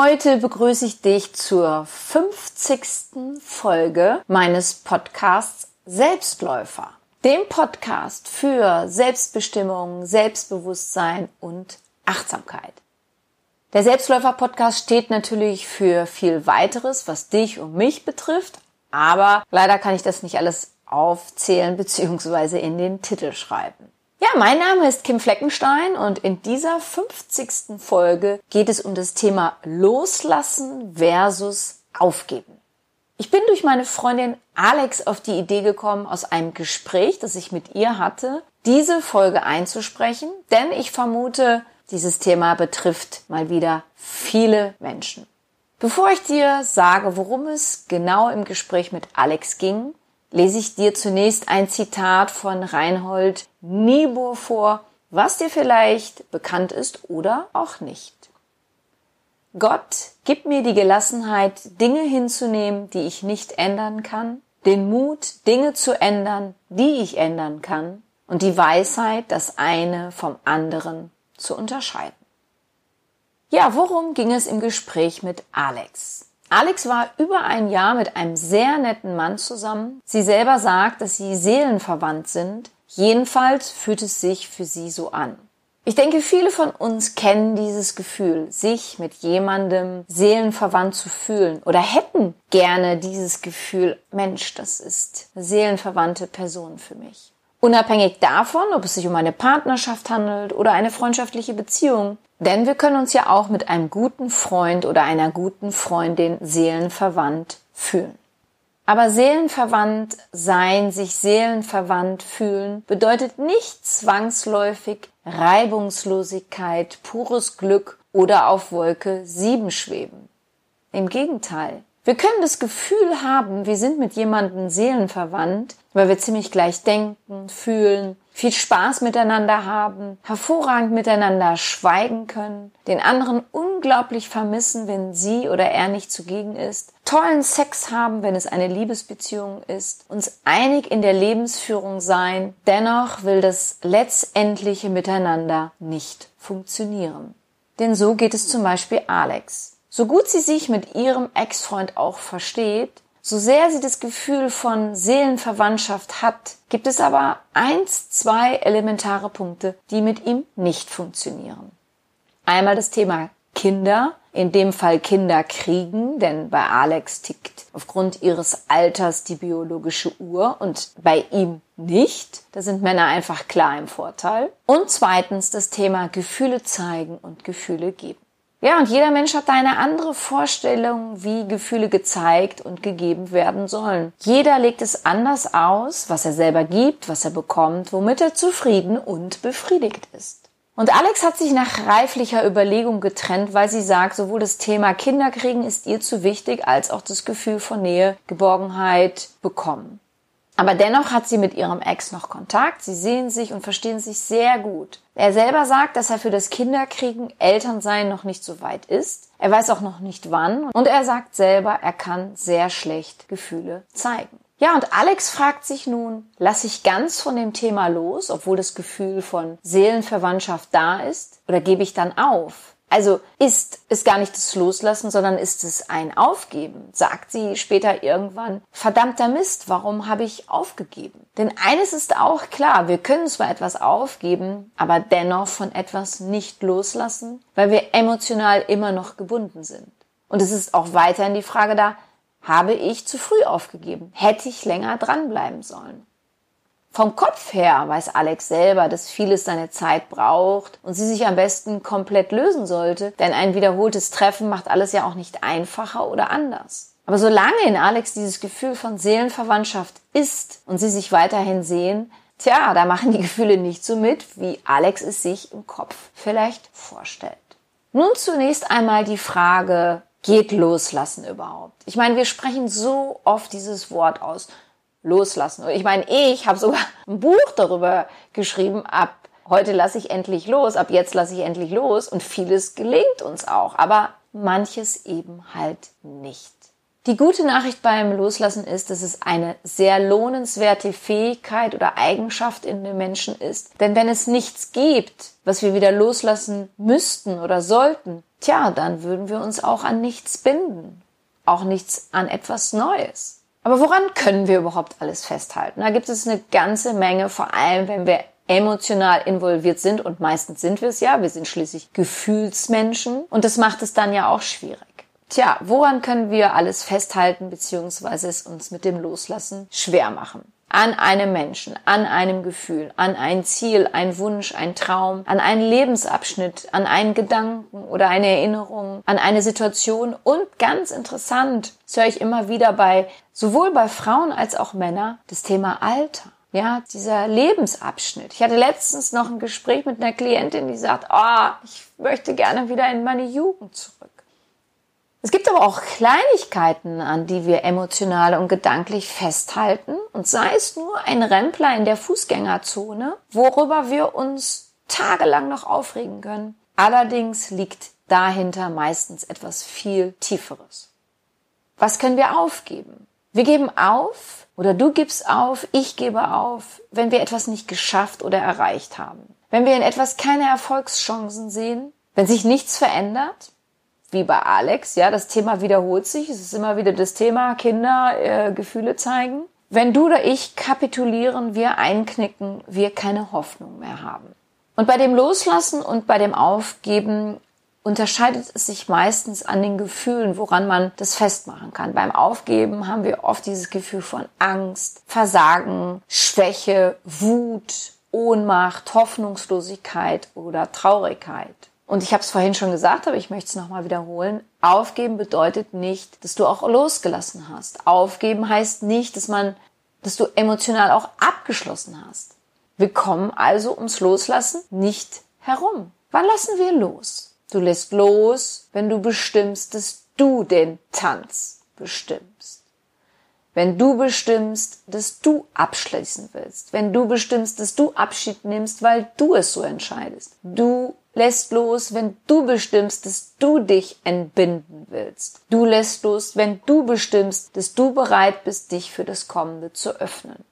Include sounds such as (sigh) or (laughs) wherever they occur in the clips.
Heute begrüße ich dich zur 50. Folge meines Podcasts Selbstläufer. Dem Podcast für Selbstbestimmung, Selbstbewusstsein und Achtsamkeit. Der Selbstläufer-Podcast steht natürlich für viel weiteres, was dich und mich betrifft, aber leider kann ich das nicht alles aufzählen (laughs) bzw. in den Titel schreiben. Ja, mein Name ist Kim Fleckenstein und in dieser 50. Folge geht es um das Thema Loslassen versus Aufgeben. Ich bin durch meine Freundin Alex auf die Idee gekommen, aus einem Gespräch, das ich mit ihr hatte, diese Folge einzusprechen, denn ich vermute, dieses Thema betrifft mal wieder viele Menschen. Bevor ich dir sage, worum es genau im Gespräch mit Alex ging, lese ich dir zunächst ein Zitat von Reinhold Niebuhr vor, was dir vielleicht bekannt ist oder auch nicht. Gott, gib mir die Gelassenheit, Dinge hinzunehmen, die ich nicht ändern kann, den Mut, Dinge zu ändern, die ich ändern kann, und die Weisheit, das eine vom anderen zu unterscheiden. Ja, worum ging es im Gespräch mit Alex? Alex war über ein Jahr mit einem sehr netten Mann zusammen. Sie selber sagt, dass sie seelenverwandt sind. Jedenfalls fühlt es sich für sie so an. Ich denke, viele von uns kennen dieses Gefühl, sich mit jemandem seelenverwandt zu fühlen oder hätten gerne dieses Gefühl, Mensch, das ist eine seelenverwandte Person für mich. Unabhängig davon, ob es sich um eine Partnerschaft handelt oder eine freundschaftliche Beziehung, denn wir können uns ja auch mit einem guten Freund oder einer guten Freundin seelenverwandt fühlen. Aber seelenverwandt sein, sich seelenverwandt fühlen, bedeutet nicht zwangsläufig Reibungslosigkeit, pures Glück oder auf Wolke 7 schweben. Im Gegenteil. Wir können das Gefühl haben, wir sind mit jemandem seelenverwandt, weil wir ziemlich gleich denken, fühlen, viel Spaß miteinander haben, hervorragend miteinander schweigen können, den anderen unglaublich vermissen, wenn sie oder er nicht zugegen ist, tollen Sex haben, wenn es eine Liebesbeziehung ist, uns einig in der Lebensführung sein, dennoch will das letztendliche Miteinander nicht funktionieren. Denn so geht es zum Beispiel Alex. So gut sie sich mit ihrem Ex-Freund auch versteht, so sehr sie das Gefühl von Seelenverwandtschaft hat, gibt es aber eins, zwei elementare Punkte, die mit ihm nicht funktionieren. Einmal das Thema Kinder, in dem Fall Kinder kriegen, denn bei Alex tickt aufgrund ihres Alters die biologische Uhr und bei ihm nicht. Da sind Männer einfach klar im Vorteil. Und zweitens das Thema Gefühle zeigen und Gefühle geben. Ja, und jeder Mensch hat eine andere Vorstellung, wie Gefühle gezeigt und gegeben werden sollen. Jeder legt es anders aus, was er selber gibt, was er bekommt, womit er zufrieden und befriedigt ist. Und Alex hat sich nach reiflicher Überlegung getrennt, weil sie sagt, sowohl das Thema Kinderkriegen ist ihr zu wichtig, als auch das Gefühl von Nähe, Geborgenheit bekommen. Aber dennoch hat sie mit ihrem Ex noch Kontakt. Sie sehen sich und verstehen sich sehr gut. Er selber sagt, dass er für das Kinderkriegen, Elternsein noch nicht so weit ist. Er weiß auch noch nicht wann. Und er sagt selber, er kann sehr schlecht Gefühle zeigen. Ja, und Alex fragt sich nun, lasse ich ganz von dem Thema los, obwohl das Gefühl von Seelenverwandtschaft da ist? Oder gebe ich dann auf? Also ist es gar nicht das Loslassen, sondern ist es ein Aufgeben. Sagt sie später irgendwann, verdammter Mist, warum habe ich aufgegeben? Denn eines ist auch klar, wir können zwar etwas aufgeben, aber dennoch von etwas nicht loslassen, weil wir emotional immer noch gebunden sind. Und es ist auch weiterhin die Frage da, habe ich zu früh aufgegeben? Hätte ich länger dranbleiben sollen? Vom Kopf her weiß Alex selber, dass vieles seine Zeit braucht und sie sich am besten komplett lösen sollte, denn ein wiederholtes Treffen macht alles ja auch nicht einfacher oder anders. Aber solange in Alex dieses Gefühl von Seelenverwandtschaft ist und sie sich weiterhin sehen, tja, da machen die (laughs) Gefühle nicht so mit, wie Alex es sich im Kopf vielleicht vorstellt. Nun zunächst einmal die Frage, geht loslassen überhaupt? Ich meine, wir sprechen so oft dieses Wort aus loslassen. Ich meine, ich habe sogar (laughs) ein Buch darüber geschrieben, ab heute lasse ich endlich los, ab jetzt lasse ich endlich los und vieles gelingt uns auch, aber manches eben halt nicht. Die gute Nachricht beim Loslassen ist, dass es eine sehr lohnenswerte Fähigkeit oder Eigenschaft in den Menschen ist. Denn wenn es nichts gibt, was wir wieder loslassen müssten oder sollten, tja, dann würden wir uns auch an nichts binden, auch nichts an etwas Neues. Aber woran können wir überhaupt alles festhalten? Da gibt es eine ganze Menge, vor allem wenn wir emotional involviert sind und meistens sind wir es ja, wir sind schließlich Gefühlsmenschen und das macht es dann ja auch schwierig. Tja, woran können wir alles festhalten beziehungsweise es uns mit dem Loslassen schwer machen? An einem Menschen, an einem Gefühl, an ein Ziel, ein Wunsch, ein Traum, an einen Lebensabschnitt, an einen Gedanken oder eine Erinnerung, an eine Situation und ganz interessant, das höre ich immer wieder bei, sowohl bei Frauen als auch Männern, das Thema Alter. Ja, dieser Lebensabschnitt. Ich hatte letztens noch ein Gespräch mit einer Klientin, die sagt, oh, ich möchte gerne wieder in meine Jugend zurück. Es gibt aber auch Kleinigkeiten, an die wir emotional und gedanklich festhalten, und sei es nur ein Rempler in der Fußgängerzone, worüber wir uns tagelang noch aufregen können. Allerdings liegt dahinter meistens etwas viel Tieferes. Was können wir aufgeben? Wir geben auf, oder du gibst auf, ich gebe auf, wenn wir etwas nicht geschafft oder erreicht haben. Wenn wir in etwas keine Erfolgschancen sehen, wenn sich nichts verändert, wie bei Alex, ja, das Thema wiederholt sich, es ist immer wieder das Thema Kinder äh, Gefühle zeigen. Wenn du oder ich kapitulieren, wir einknicken, wir keine Hoffnung mehr haben. Und bei dem Loslassen und bei dem Aufgeben unterscheidet es sich meistens an den Gefühlen, woran man das festmachen kann. Beim Aufgeben haben wir oft dieses Gefühl von Angst, Versagen, Schwäche, Wut, Ohnmacht, Hoffnungslosigkeit oder Traurigkeit. Und ich habe es vorhin schon gesagt, aber ich möchte es nochmal wiederholen. Aufgeben bedeutet nicht, dass du auch losgelassen hast. Aufgeben heißt nicht, dass man, dass du emotional auch abgeschlossen hast. Wir kommen also ums Loslassen nicht herum. Wann lassen wir los? Du lässt los, wenn du bestimmst, dass du den Tanz bestimmst. Wenn du bestimmst, dass du abschließen willst. Wenn du bestimmst, dass du Abschied nimmst, weil du es so entscheidest. Du lässt los, wenn du bestimmst, dass du dich entbinden willst. Du lässt los, wenn du bestimmst, dass du bereit bist, dich für das Kommende zu öffnen.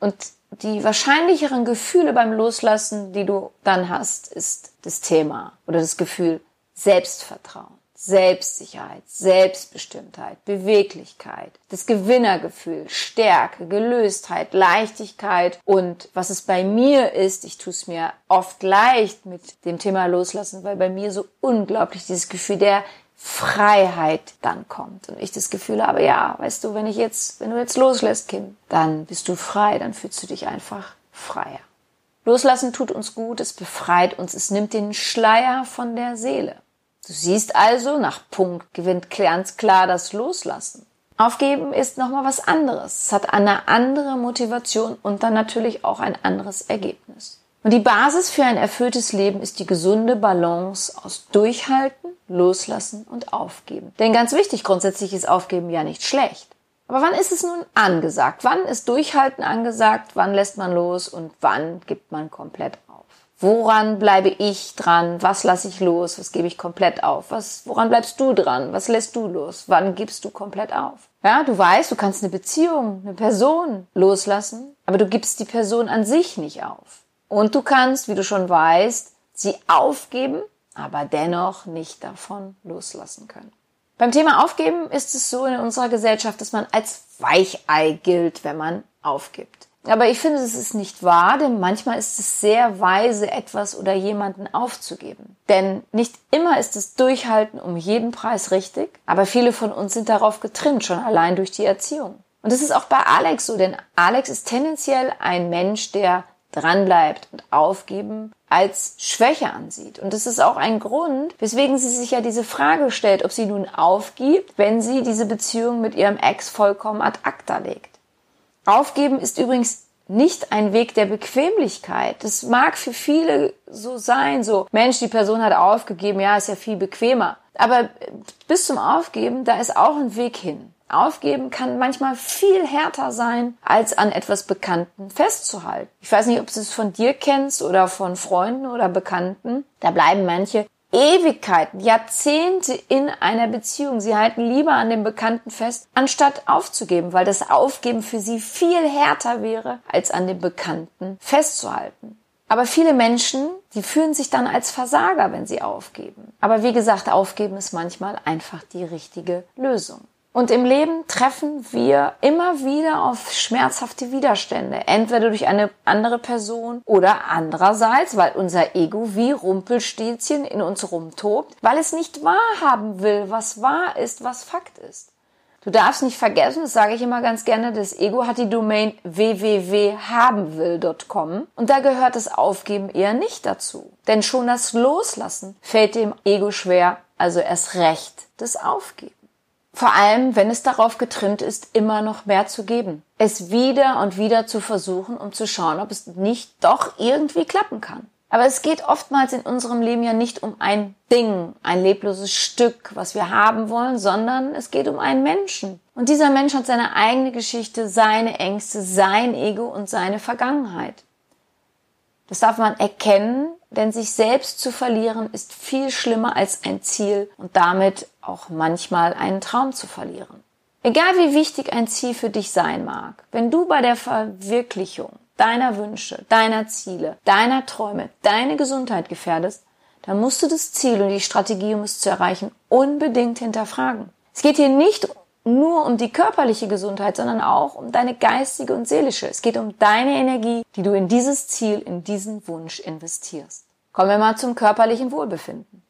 Und die wahrscheinlicheren Gefühle beim Loslassen, die du dann hast, ist das Thema oder das Gefühl Selbstvertrauen, Selbstsicherheit, Selbstbestimmtheit, Beweglichkeit, das Gewinnergefühl, Stärke, Gelöstheit, Leichtigkeit und was es bei mir ist, ich tue es mir oft leicht mit dem Thema Loslassen, weil bei mir so unglaublich dieses Gefühl der Freiheit dann kommt und ich das Gefühl habe, ja, weißt du, wenn ich jetzt, wenn du jetzt loslässt, Kim, dann bist du frei, dann fühlst du dich einfach freier. Loslassen tut uns gut, es befreit uns, es nimmt den Schleier von der Seele. Du siehst also, nach Punkt gewinnt ganz klar das Loslassen. Aufgeben ist nochmal was anderes. Es hat eine andere Motivation und dann natürlich auch ein anderes Ergebnis. Und die Basis für ein erfülltes Leben ist die gesunde Balance aus Durchhalten, Loslassen und Aufgeben. Denn ganz wichtig, grundsätzlich ist Aufgeben ja nicht schlecht. Aber wann ist es nun angesagt? Wann ist Durchhalten angesagt? Wann lässt man los und wann gibt man komplett? Woran bleibe ich dran? Was lasse ich los? Was gebe ich komplett auf? Was, woran bleibst du dran? Was lässt du los? Wann gibst du komplett auf? Ja, du weißt, du kannst eine Beziehung, eine Person loslassen, aber du gibst die Person an sich nicht auf. Und du kannst, wie du schon weißt, sie aufgeben, aber dennoch nicht davon loslassen können. Beim Thema Aufgeben ist es so in unserer Gesellschaft, dass man als Weichei gilt, wenn man aufgibt. Aber ich finde, es ist nicht wahr, denn manchmal ist es sehr weise, etwas oder jemanden aufzugeben. Denn nicht immer ist es Durchhalten um jeden Preis richtig, aber viele von uns sind darauf getrimmt, schon allein durch die Erziehung. Und das ist auch bei Alex so, denn Alex ist tendenziell ein Mensch, der dranbleibt und aufgeben als Schwäche ansieht. Und das ist auch ein Grund, weswegen sie sich ja diese Frage stellt, ob sie nun aufgibt, wenn sie diese Beziehung mit ihrem Ex vollkommen ad acta legt. Aufgeben ist übrigens nicht ein Weg der Bequemlichkeit. Das mag für viele so sein, so Mensch, die Person hat aufgegeben, ja, ist ja viel bequemer. Aber bis zum Aufgeben, da ist auch ein Weg hin. Aufgeben kann manchmal viel härter sein, als an etwas Bekannten festzuhalten. Ich weiß nicht, ob du es von dir kennst oder von Freunden oder Bekannten. Da bleiben manche Ewigkeiten, Jahrzehnte in einer Beziehung. Sie halten lieber an dem Bekannten fest, anstatt aufzugeben, weil das Aufgeben für sie viel härter wäre, als an dem Bekannten festzuhalten. Aber viele Menschen, die fühlen sich dann als Versager, wenn sie aufgeben. Aber wie gesagt, aufgeben ist manchmal einfach die richtige Lösung. Und im Leben treffen wir immer wieder auf schmerzhafte Widerstände. Entweder durch eine andere Person oder andererseits, weil unser Ego wie Rumpelstilzchen in uns rumtobt, weil es nicht wahrhaben will, was wahr ist, was Fakt ist. Du darfst nicht vergessen, das sage ich immer ganz gerne, das Ego hat die Domain www.habenwill.com und da gehört das Aufgeben eher nicht dazu. Denn schon das Loslassen fällt dem Ego schwer, also erst recht das Aufgeben. Vor allem, wenn es darauf getrimmt ist, immer noch mehr zu geben. Es wieder und wieder zu versuchen, um zu schauen, ob es nicht doch irgendwie klappen kann. Aber es geht oftmals in unserem Leben ja nicht um ein Ding, ein lebloses Stück, was wir haben wollen, sondern es geht um einen Menschen. Und dieser Mensch hat seine eigene Geschichte, seine Ängste, sein Ego und seine Vergangenheit. Das darf man erkennen, denn sich selbst zu verlieren ist viel schlimmer als ein Ziel und damit auch manchmal einen Traum zu verlieren. Egal wie wichtig ein Ziel für dich sein mag, wenn du bei der Verwirklichung deiner Wünsche, deiner Ziele, deiner Träume, deine Gesundheit gefährdest, dann musst du das Ziel und die Strategie, um es zu erreichen, unbedingt hinterfragen. Es geht hier nicht nur um die körperliche Gesundheit, sondern auch um deine geistige und seelische. Es geht um deine Energie, die du in dieses Ziel, in diesen Wunsch investierst. Kommen wir mal zum körperlichen Wohlbefinden.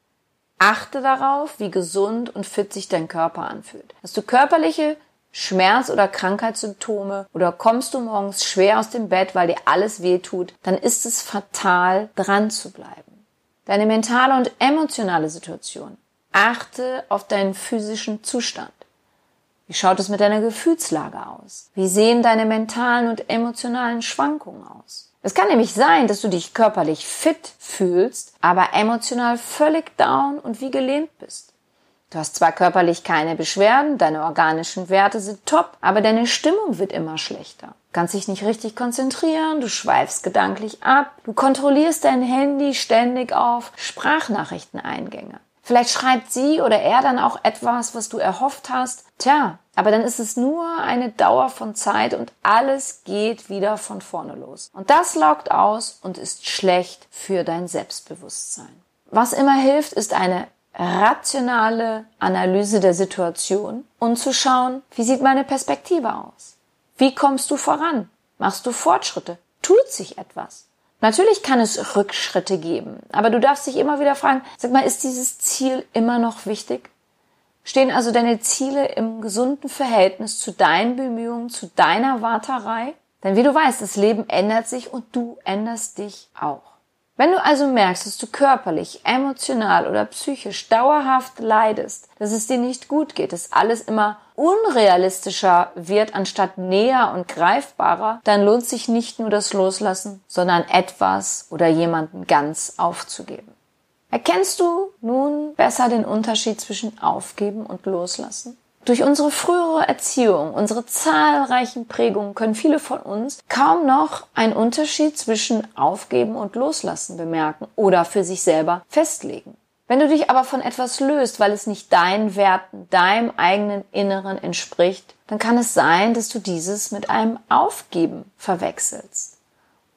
Achte darauf, wie gesund und fit sich dein Körper anfühlt. Hast du körperliche Schmerz- oder Krankheitssymptome oder kommst du morgens schwer aus dem Bett, weil dir alles weh tut, dann ist es fatal, dran zu bleiben. Deine mentale und emotionale Situation. Achte auf deinen physischen Zustand. Wie schaut es mit deiner Gefühlslage aus? Wie sehen deine mentalen und emotionalen Schwankungen aus? Es kann nämlich sein, dass du dich körperlich fit fühlst, aber emotional völlig down und wie gelähmt bist. Du hast zwar körperlich keine Beschwerden, deine organischen Werte sind top, aber deine Stimmung wird immer schlechter. Du kannst dich nicht richtig konzentrieren, du schweifst gedanklich ab, du kontrollierst dein Handy ständig auf Sprachnachrichteneingänge. Vielleicht schreibt sie oder er dann auch etwas, was du erhofft hast. Tja, aber dann ist es nur eine Dauer von Zeit und alles geht wieder von vorne los. Und das laugt aus und ist schlecht für dein Selbstbewusstsein. Was immer hilft, ist eine rationale Analyse der Situation und zu schauen, wie sieht meine Perspektive aus? Wie kommst du voran? Machst du Fortschritte? Tut sich etwas? Natürlich kann es Rückschritte geben, aber du darfst dich immer wieder fragen, sag mal, ist dieses Ziel immer noch wichtig? Stehen also deine Ziele im gesunden Verhältnis zu deinen Bemühungen, zu deiner Warterei? Denn wie du weißt, das Leben ändert sich und du änderst dich auch. Wenn du also merkst, dass du körperlich, emotional oder psychisch dauerhaft leidest, dass es dir nicht gut geht, dass alles immer unrealistischer wird anstatt näher und greifbarer, dann lohnt sich nicht nur das Loslassen, sondern etwas oder jemanden ganz aufzugeben. Erkennst du nun besser den Unterschied zwischen Aufgeben und Loslassen? Durch unsere frühere Erziehung, unsere zahlreichen Prägungen können viele von uns kaum noch einen Unterschied zwischen Aufgeben und Loslassen bemerken oder für sich selber festlegen. Wenn du dich aber von etwas löst, weil es nicht deinen Werten, deinem eigenen Inneren entspricht, dann kann es sein, dass du dieses mit einem Aufgeben verwechselst.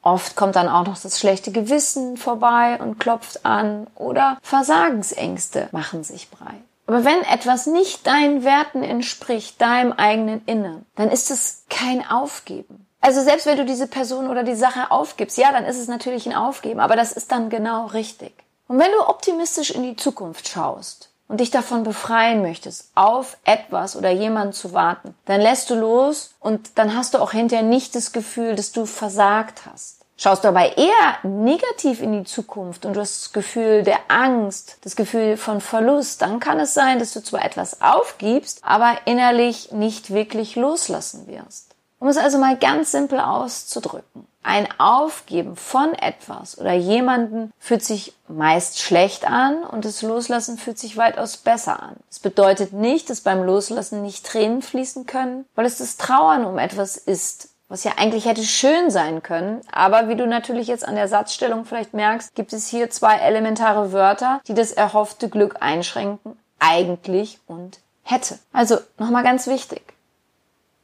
Oft kommt dann auch noch das schlechte Gewissen vorbei und klopft an oder Versagensängste machen sich breit. Aber wenn etwas nicht deinen Werten entspricht, deinem eigenen Innern, dann ist es kein Aufgeben. Also selbst wenn du diese Person oder die Sache aufgibst, ja, dann ist es natürlich ein Aufgeben, aber das ist dann genau richtig. Und wenn du optimistisch in die Zukunft schaust und dich davon befreien möchtest, auf etwas oder jemanden zu warten, dann lässt du los und dann hast du auch hinterher nicht das Gefühl, dass du versagt hast. Schaust du aber eher negativ in die Zukunft und du hast das Gefühl der Angst, das Gefühl von Verlust, dann kann es sein, dass du zwar etwas aufgibst, aber innerlich nicht wirklich loslassen wirst. Um es also mal ganz simpel auszudrücken. Ein Aufgeben von etwas oder jemanden fühlt sich meist schlecht an und das Loslassen fühlt sich weitaus besser an. Es bedeutet nicht, dass beim Loslassen nicht Tränen fließen können, weil es das Trauern um etwas ist, was ja eigentlich hätte schön sein können. Aber wie du natürlich jetzt an der Satzstellung vielleicht merkst, gibt es hier zwei elementare Wörter, die das erhoffte Glück einschränken. Eigentlich und hätte. Also nochmal ganz wichtig.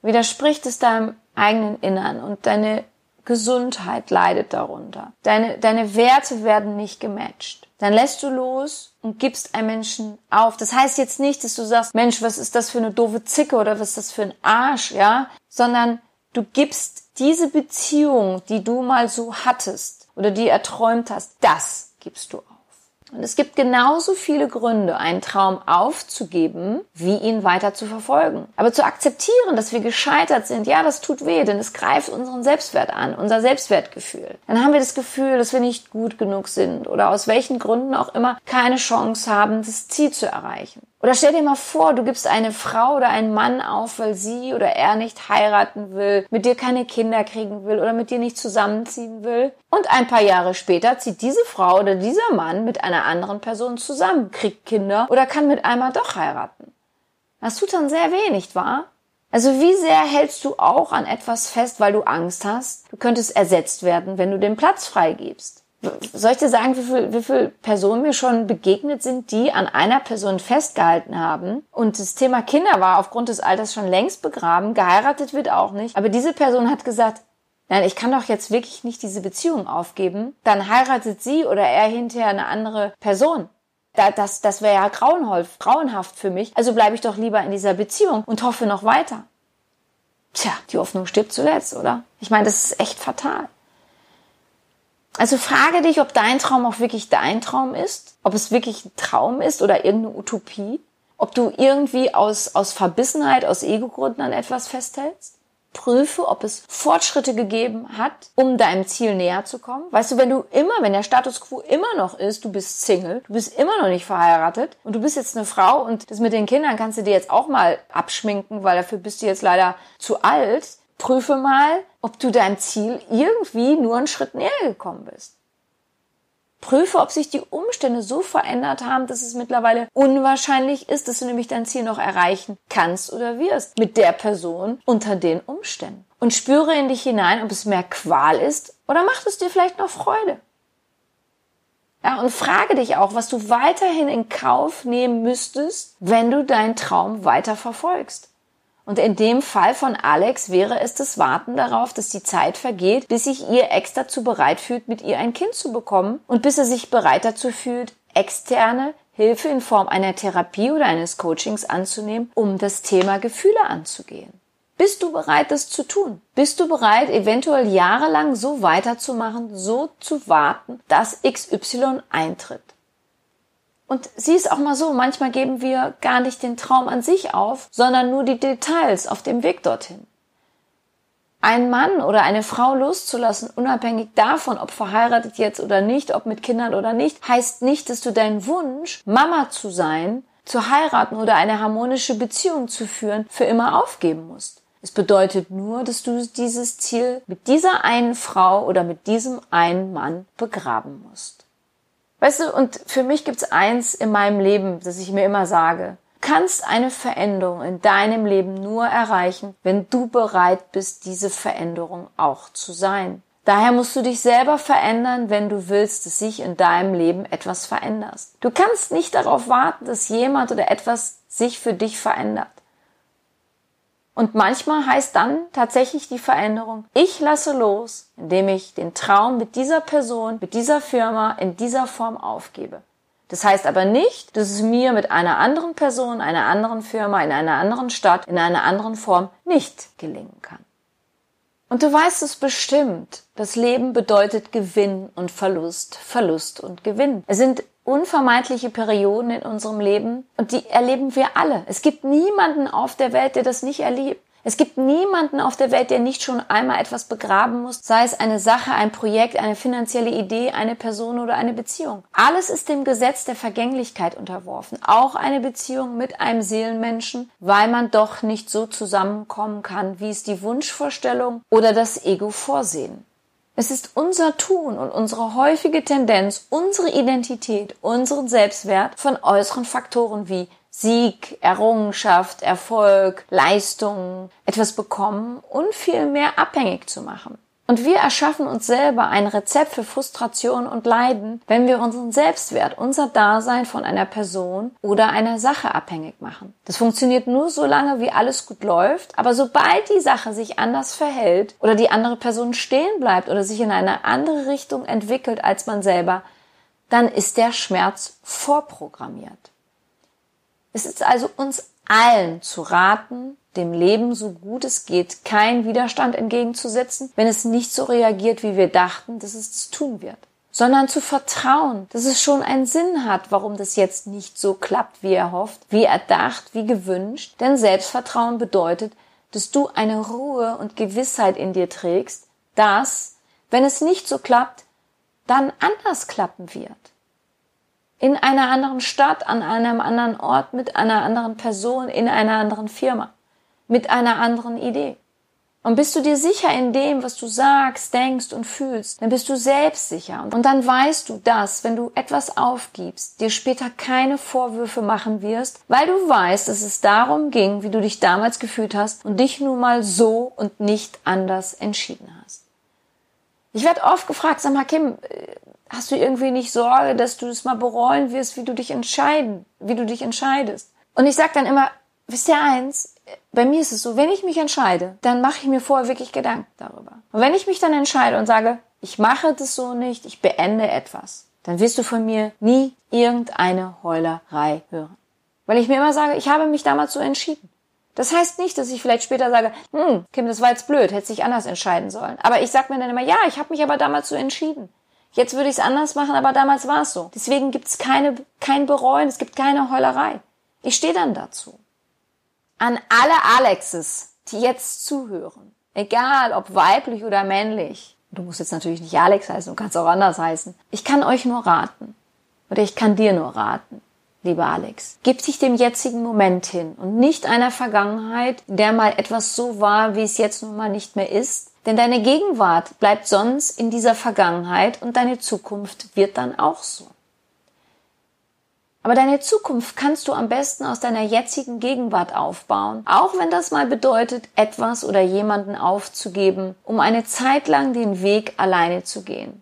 Widerspricht es deinem eigenen Innern und deine Gesundheit leidet darunter. Deine, deine Werte werden nicht gematcht. Dann lässt du los und gibst einem Menschen auf. Das heißt jetzt nicht, dass du sagst, Mensch, was ist das für eine doofe Zicke oder was ist das für ein Arsch, ja? Sondern du gibst diese Beziehung, die du mal so hattest oder die erträumt hast, das gibst du auf. Und es gibt genauso viele Gründe, einen Traum aufzugeben, wie ihn weiter zu verfolgen. Aber zu akzeptieren, dass wir gescheitert sind, ja, das tut weh, denn es greift unseren Selbstwert an, unser Selbstwertgefühl. Dann haben wir das Gefühl, dass wir nicht gut genug sind oder aus welchen Gründen auch immer keine Chance haben, das Ziel zu erreichen. Oder stell dir mal vor, du gibst eine Frau oder einen Mann auf, weil sie oder er nicht heiraten will, mit dir keine Kinder kriegen will oder mit dir nicht zusammenziehen will. Und ein paar Jahre später zieht diese Frau oder dieser Mann mit einer anderen Person zusammen, kriegt Kinder oder kann mit einmal doch heiraten. Das tut dann sehr wenig, wahr? Also wie sehr hältst du auch an etwas fest, weil du Angst hast, du könntest ersetzt werden, wenn du den Platz freigibst? Soll ich dir sagen, wie viele viel Personen mir schon begegnet sind, die an einer Person festgehalten haben und das Thema Kinder war aufgrund des Alters schon längst begraben, geheiratet wird auch nicht, aber diese Person hat gesagt, nein, ich kann doch jetzt wirklich nicht diese Beziehung aufgeben, dann heiratet sie oder er hinterher eine andere Person. Das, das wäre ja grauenhaft für mich, also bleibe ich doch lieber in dieser Beziehung und hoffe noch weiter. Tja, die Hoffnung stirbt zuletzt, oder? Ich meine, das ist echt fatal. Also frage dich, ob dein Traum auch wirklich dein Traum ist, ob es wirklich ein Traum ist oder irgendeine Utopie, ob du irgendwie aus, aus Verbissenheit, aus Ego-Gründen an etwas festhältst. Prüfe, ob es Fortschritte gegeben hat, um deinem Ziel näher zu kommen. Weißt du, wenn du immer, wenn der Status quo immer noch ist, du bist Single, du bist immer noch nicht verheiratet und du bist jetzt eine Frau und das mit den Kindern kannst du dir jetzt auch mal abschminken, weil dafür bist du jetzt leider zu alt, Prüfe mal, ob du deinem Ziel irgendwie nur einen Schritt näher gekommen bist. Prüfe, ob sich die Umstände so verändert haben, dass es mittlerweile unwahrscheinlich ist, dass du nämlich dein Ziel noch erreichen kannst oder wirst mit der Person unter den Umständen. Und spüre in dich hinein, ob es mehr Qual ist oder macht es dir vielleicht noch Freude. Ja, und frage dich auch, was du weiterhin in Kauf nehmen müsstest, wenn du deinen Traum weiter verfolgst. Und in dem Fall von Alex wäre es das Warten darauf, dass die Zeit vergeht, bis sich ihr Ex dazu bereit fühlt, mit ihr ein Kind zu bekommen und bis er sich bereit dazu fühlt, externe Hilfe in Form einer Therapie oder eines Coachings anzunehmen, um das Thema Gefühle anzugehen. Bist du bereit, das zu tun? Bist du bereit, eventuell jahrelang so weiterzumachen, so zu warten, dass XY eintritt? Und sieh es auch mal so, manchmal geben wir gar nicht den Traum an sich auf, sondern nur die Details auf dem Weg dorthin. Einen Mann oder eine Frau loszulassen, unabhängig davon, ob verheiratet jetzt oder nicht, ob mit Kindern oder nicht, heißt nicht, dass du deinen Wunsch, Mama zu sein, zu heiraten oder eine harmonische Beziehung zu führen, für immer aufgeben musst. Es bedeutet nur, dass du dieses Ziel mit dieser einen Frau oder mit diesem einen Mann begraben musst. Weißt du, und für mich gibt's eins in meinem Leben, das ich mir immer sage. Du kannst eine Veränderung in deinem Leben nur erreichen, wenn du bereit bist, diese Veränderung auch zu sein. Daher musst du dich selber verändern, wenn du willst, dass sich in deinem Leben etwas verändert. Du kannst nicht darauf warten, dass jemand oder etwas sich für dich verändert. Und manchmal heißt dann tatsächlich die Veränderung, ich lasse los, indem ich den Traum mit dieser Person, mit dieser Firma in dieser Form aufgebe. Das heißt aber nicht, dass es mir mit einer anderen Person, einer anderen Firma, in einer anderen Stadt, in einer anderen Form nicht gelingen kann. Und du weißt es bestimmt. Das Leben bedeutet Gewinn und Verlust, Verlust und Gewinn. Es sind unvermeidliche Perioden in unserem Leben und die erleben wir alle. Es gibt niemanden auf der Welt, der das nicht erlebt. Es gibt niemanden auf der Welt, der nicht schon einmal etwas begraben muss, sei es eine Sache, ein Projekt, eine finanzielle Idee, eine Person oder eine Beziehung. Alles ist dem Gesetz der Vergänglichkeit unterworfen, auch eine Beziehung mit einem Seelenmenschen, weil man doch nicht so zusammenkommen kann, wie es die Wunschvorstellung oder das Ego vorsehen. Es ist unser Tun und unsere häufige Tendenz, unsere Identität, unseren Selbstwert von äußeren Faktoren wie Sieg, Errungenschaft, Erfolg, Leistung, etwas bekommen und viel mehr abhängig zu machen. Und wir erschaffen uns selber ein Rezept für Frustration und Leiden, wenn wir unseren Selbstwert, unser Dasein von einer Person oder einer Sache abhängig machen. Das funktioniert nur so lange, wie alles gut läuft, aber sobald die Sache sich anders verhält oder die andere Person stehen bleibt oder sich in eine andere Richtung entwickelt als man selber, dann ist der Schmerz vorprogrammiert. Es ist also uns allen zu raten, dem Leben so gut es geht keinen Widerstand entgegenzusetzen, wenn es nicht so reagiert, wie wir dachten, dass es es tun wird. Sondern zu vertrauen, dass es schon einen Sinn hat, warum das jetzt nicht so klappt, wie er hofft, wie erdacht, wie gewünscht. Denn Selbstvertrauen bedeutet, dass du eine Ruhe und Gewissheit in dir trägst, dass, wenn es nicht so klappt, dann anders klappen wird in einer anderen Stadt, an einem anderen Ort, mit einer anderen Person, in einer anderen Firma, mit einer anderen Idee. Und bist du dir sicher in dem, was du sagst, denkst und fühlst, dann bist du selbstsicher. Und dann weißt du, dass, wenn du etwas aufgibst, dir später keine Vorwürfe machen wirst, weil du weißt, dass es darum ging, wie du dich damals gefühlt hast und dich nun mal so und nicht anders entschieden hast. Ich werde oft gefragt, sag mal, Kim, hast du irgendwie nicht Sorge, dass du das mal bereuen wirst, wie du dich entscheiden, wie du dich entscheidest. Und ich sag dann immer, wisst ihr eins, bei mir ist es so, wenn ich mich entscheide, dann mache ich mir vorher wirklich Gedanken darüber. Und wenn ich mich dann entscheide und sage, ich mache das so nicht, ich beende etwas, dann wirst du von mir nie irgendeine Heulerei hören. Weil ich mir immer sage, ich habe mich damals so entschieden. Das heißt nicht, dass ich vielleicht später sage, hm, Kim, das war jetzt blöd, hätte sich anders entscheiden sollen. Aber ich sag mir dann immer, ja, ich habe mich aber damals so entschieden. Jetzt würde ich es anders machen, aber damals war es so. Deswegen gibt es keine, kein Bereuen, es gibt keine Heulerei. Ich stehe dann dazu. An alle Alexes, die jetzt zuhören, egal ob weiblich oder männlich, du musst jetzt natürlich nicht Alex heißen, du kannst auch anders heißen. Ich kann euch nur raten. Oder ich kann dir nur raten, lieber Alex. Gib dich dem jetzigen Moment hin und nicht einer Vergangenheit, in der mal etwas so war, wie es jetzt nun mal nicht mehr ist, denn deine Gegenwart bleibt sonst in dieser Vergangenheit und deine Zukunft wird dann auch so. Aber deine Zukunft kannst du am besten aus deiner jetzigen Gegenwart aufbauen, auch wenn das mal bedeutet, etwas oder jemanden aufzugeben, um eine Zeit lang den Weg alleine zu gehen.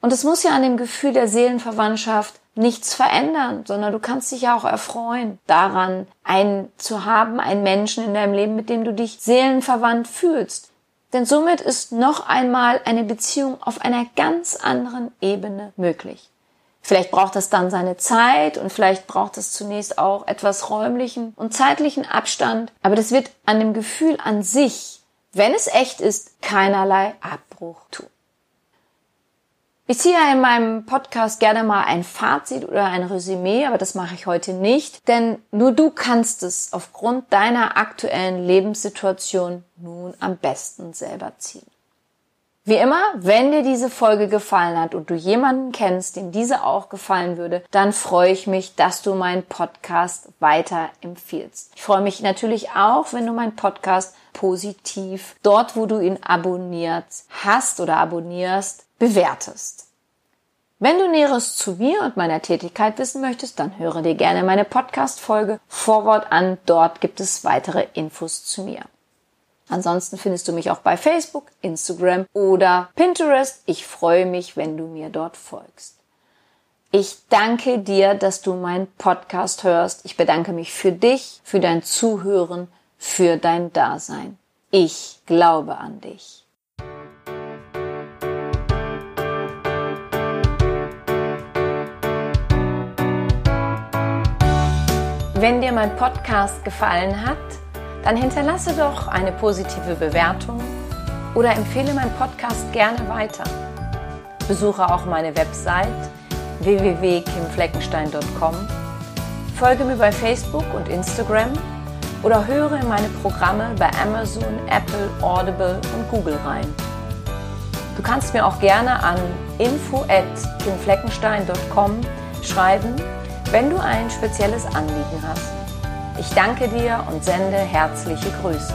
Und es muss ja an dem Gefühl der Seelenverwandtschaft nichts verändern, sondern du kannst dich ja auch erfreuen daran, einen zu haben, einen Menschen in deinem Leben, mit dem du dich seelenverwandt fühlst. Denn somit ist noch einmal eine Beziehung auf einer ganz anderen Ebene möglich. Vielleicht braucht es dann seine Zeit und vielleicht braucht es zunächst auch etwas räumlichen und zeitlichen Abstand, aber das wird an dem Gefühl an sich, wenn es echt ist, keinerlei Abbruch tun. Ich ziehe ja in meinem Podcast gerne mal ein Fazit oder ein Resümee, aber das mache ich heute nicht, denn nur du kannst es aufgrund deiner aktuellen Lebenssituation nun am besten selber ziehen. Wie immer, wenn dir diese Folge gefallen hat und du jemanden kennst, dem diese auch gefallen würde, dann freue ich mich, dass du meinen Podcast weiter empfiehlst. Ich freue mich natürlich auch, wenn du meinen Podcast positiv dort, wo du ihn abonniert hast oder abonnierst, bewertest. Wenn du Näheres zu mir und meiner Tätigkeit wissen möchtest, dann höre dir gerne meine Podcast-Folge Vorwort an. Dort gibt es weitere Infos zu mir. Ansonsten findest du mich auch bei Facebook, Instagram oder Pinterest. Ich freue mich, wenn du mir dort folgst. Ich danke dir, dass du meinen Podcast hörst. Ich bedanke mich für dich, für dein Zuhören, für dein Dasein. Ich glaube an dich. Wenn dir mein Podcast gefallen hat, dann hinterlasse doch eine positive Bewertung oder empfehle meinen Podcast gerne weiter. Besuche auch meine Website www.kimfleckenstein.com, folge mir bei Facebook und Instagram oder höre in meine Programme bei Amazon, Apple, Audible und Google rein. Du kannst mir auch gerne an info@kimfleckenstein.com schreiben wenn du ein spezielles Anliegen hast. Ich danke dir und sende herzliche Grüße.